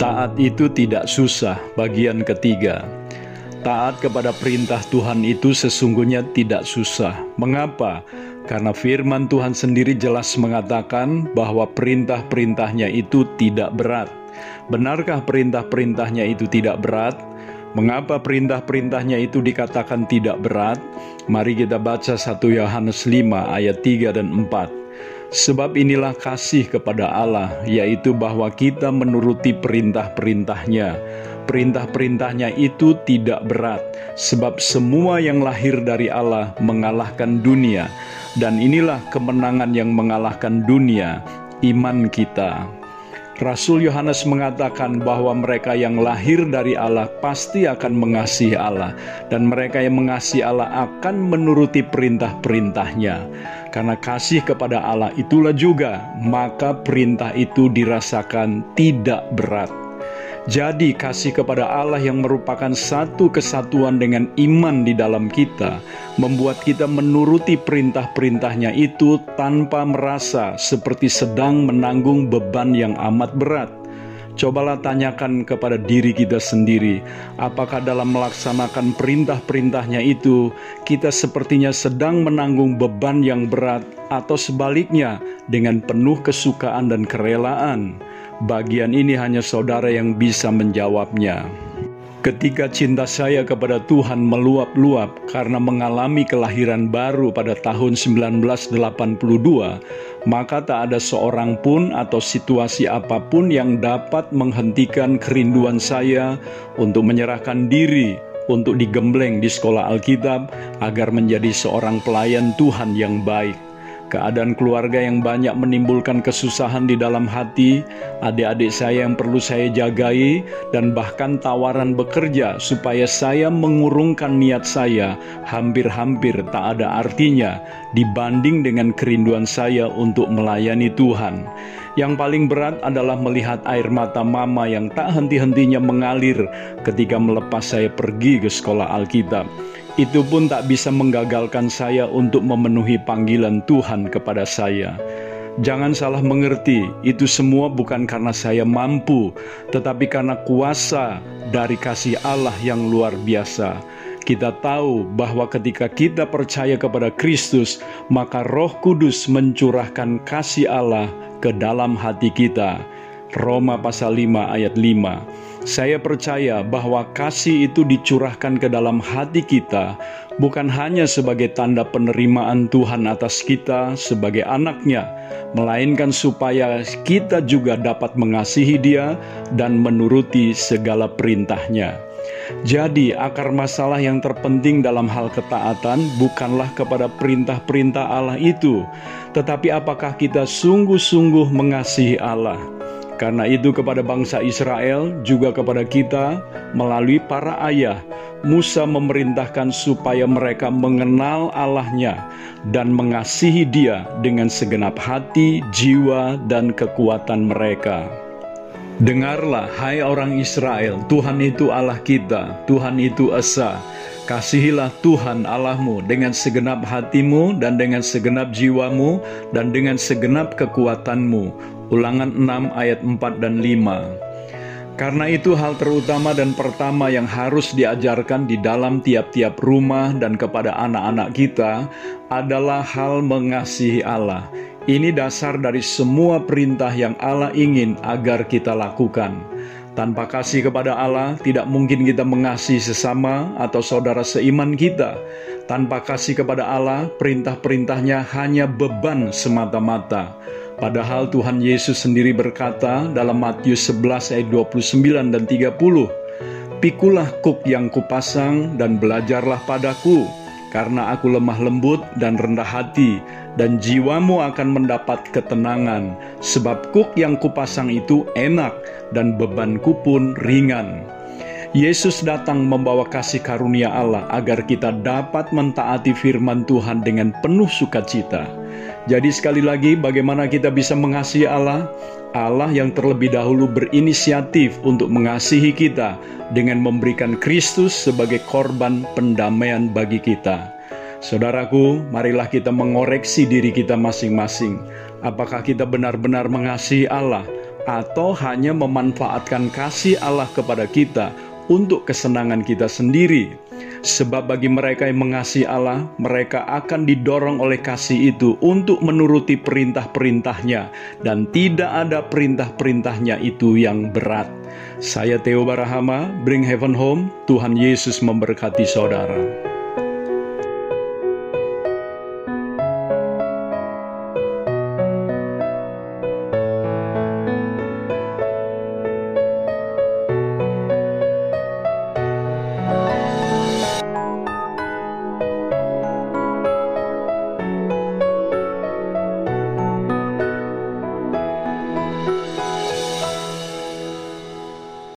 Taat itu tidak susah, bagian ketiga. Taat kepada perintah Tuhan itu sesungguhnya tidak susah. Mengapa? Karena firman Tuhan sendiri jelas mengatakan bahwa perintah-perintahnya itu tidak berat. Benarkah perintah-perintahnya itu tidak berat? Mengapa perintah-perintahnya itu dikatakan tidak berat? Mari kita baca 1 Yohanes 5 ayat 3 dan 4. Sebab inilah kasih kepada Allah, yaitu bahwa kita menuruti perintah-perintahnya. Perintah-perintahnya itu tidak berat, sebab semua yang lahir dari Allah mengalahkan dunia, dan inilah kemenangan yang mengalahkan dunia, iman kita. Rasul Yohanes mengatakan bahwa mereka yang lahir dari Allah pasti akan mengasihi Allah, dan mereka yang mengasihi Allah akan menuruti perintah-perintahnya. Karena kasih kepada Allah itulah juga, maka perintah itu dirasakan tidak berat. Jadi, kasih kepada Allah yang merupakan satu kesatuan dengan iman di dalam kita, membuat kita menuruti perintah-perintahnya itu tanpa merasa seperti sedang menanggung beban yang amat berat. Cobalah tanyakan kepada diri kita sendiri, apakah dalam melaksanakan perintah-perintahnya itu kita sepertinya sedang menanggung beban yang berat atau sebaliknya dengan penuh kesukaan dan kerelaan. Bagian ini hanya saudara yang bisa menjawabnya. Ketika cinta saya kepada Tuhan meluap-luap karena mengalami kelahiran baru pada tahun 1982, maka tak ada seorang pun atau situasi apa pun yang dapat menghentikan kerinduan saya untuk menyerahkan diri untuk digembleng di sekolah Alkitab agar menjadi seorang pelayan Tuhan yang baik keadaan keluarga yang banyak menimbulkan kesusahan di dalam hati, adik-adik saya yang perlu saya jagai, dan bahkan tawaran bekerja supaya saya mengurungkan niat saya hampir-hampir tak ada artinya dibanding dengan kerinduan saya untuk melayani Tuhan. Yang paling berat adalah melihat air mata mama yang tak henti-hentinya mengalir ketika melepas saya pergi ke sekolah Alkitab itu pun tak bisa menggagalkan saya untuk memenuhi panggilan Tuhan kepada saya. Jangan salah mengerti, itu semua bukan karena saya mampu, tetapi karena kuasa dari kasih Allah yang luar biasa. Kita tahu bahwa ketika kita percaya kepada Kristus, maka Roh Kudus mencurahkan kasih Allah ke dalam hati kita. Roma pasal 5 ayat 5. Saya percaya bahwa kasih itu dicurahkan ke dalam hati kita bukan hanya sebagai tanda penerimaan Tuhan atas kita sebagai anaknya, melainkan supaya kita juga dapat mengasihi dia dan menuruti segala perintahnya. Jadi, akar masalah yang terpenting dalam hal ketaatan bukanlah kepada perintah-perintah Allah itu, tetapi apakah kita sungguh-sungguh mengasihi Allah. Karena itu kepada bangsa Israel juga kepada kita melalui para ayah Musa memerintahkan supaya mereka mengenal Allahnya dan mengasihi dia dengan segenap hati, jiwa, dan kekuatan mereka. Dengarlah, hai orang Israel, Tuhan itu Allah kita, Tuhan itu Esa. Kasihilah Tuhan Allahmu dengan segenap hatimu dan dengan segenap jiwamu dan dengan segenap kekuatanmu Ulangan 6 ayat 4 dan 5. Karena itu hal terutama dan pertama yang harus diajarkan di dalam tiap-tiap rumah dan kepada anak-anak kita adalah hal mengasihi Allah. Ini dasar dari semua perintah yang Allah ingin agar kita lakukan. Tanpa kasih kepada Allah, tidak mungkin kita mengasihi sesama atau saudara seiman kita. Tanpa kasih kepada Allah, perintah-perintahnya hanya beban semata-mata. Padahal Tuhan Yesus sendiri berkata dalam Matius 11 ayat 29 dan 30, Pikulah kuk yang kupasang dan belajarlah padaku, karena aku lemah lembut dan rendah hati, dan jiwamu akan mendapat ketenangan, sebab kuk yang kupasang itu enak dan bebanku pun ringan. Yesus datang membawa kasih karunia Allah agar kita dapat mentaati firman Tuhan dengan penuh sukacita. Jadi sekali lagi bagaimana kita bisa mengasihi Allah? Allah yang terlebih dahulu berinisiatif untuk mengasihi kita dengan memberikan Kristus sebagai korban pendamaian bagi kita. Saudaraku, marilah kita mengoreksi diri kita masing-masing. Apakah kita benar-benar mengasihi Allah? atau hanya memanfaatkan kasih Allah kepada kita untuk kesenangan kita sendiri. Sebab bagi mereka yang mengasihi Allah, mereka akan didorong oleh kasih itu untuk menuruti perintah-perintahnya dan tidak ada perintah-perintahnya itu yang berat. Saya Theo Barahama, Bring Heaven Home, Tuhan Yesus memberkati saudara.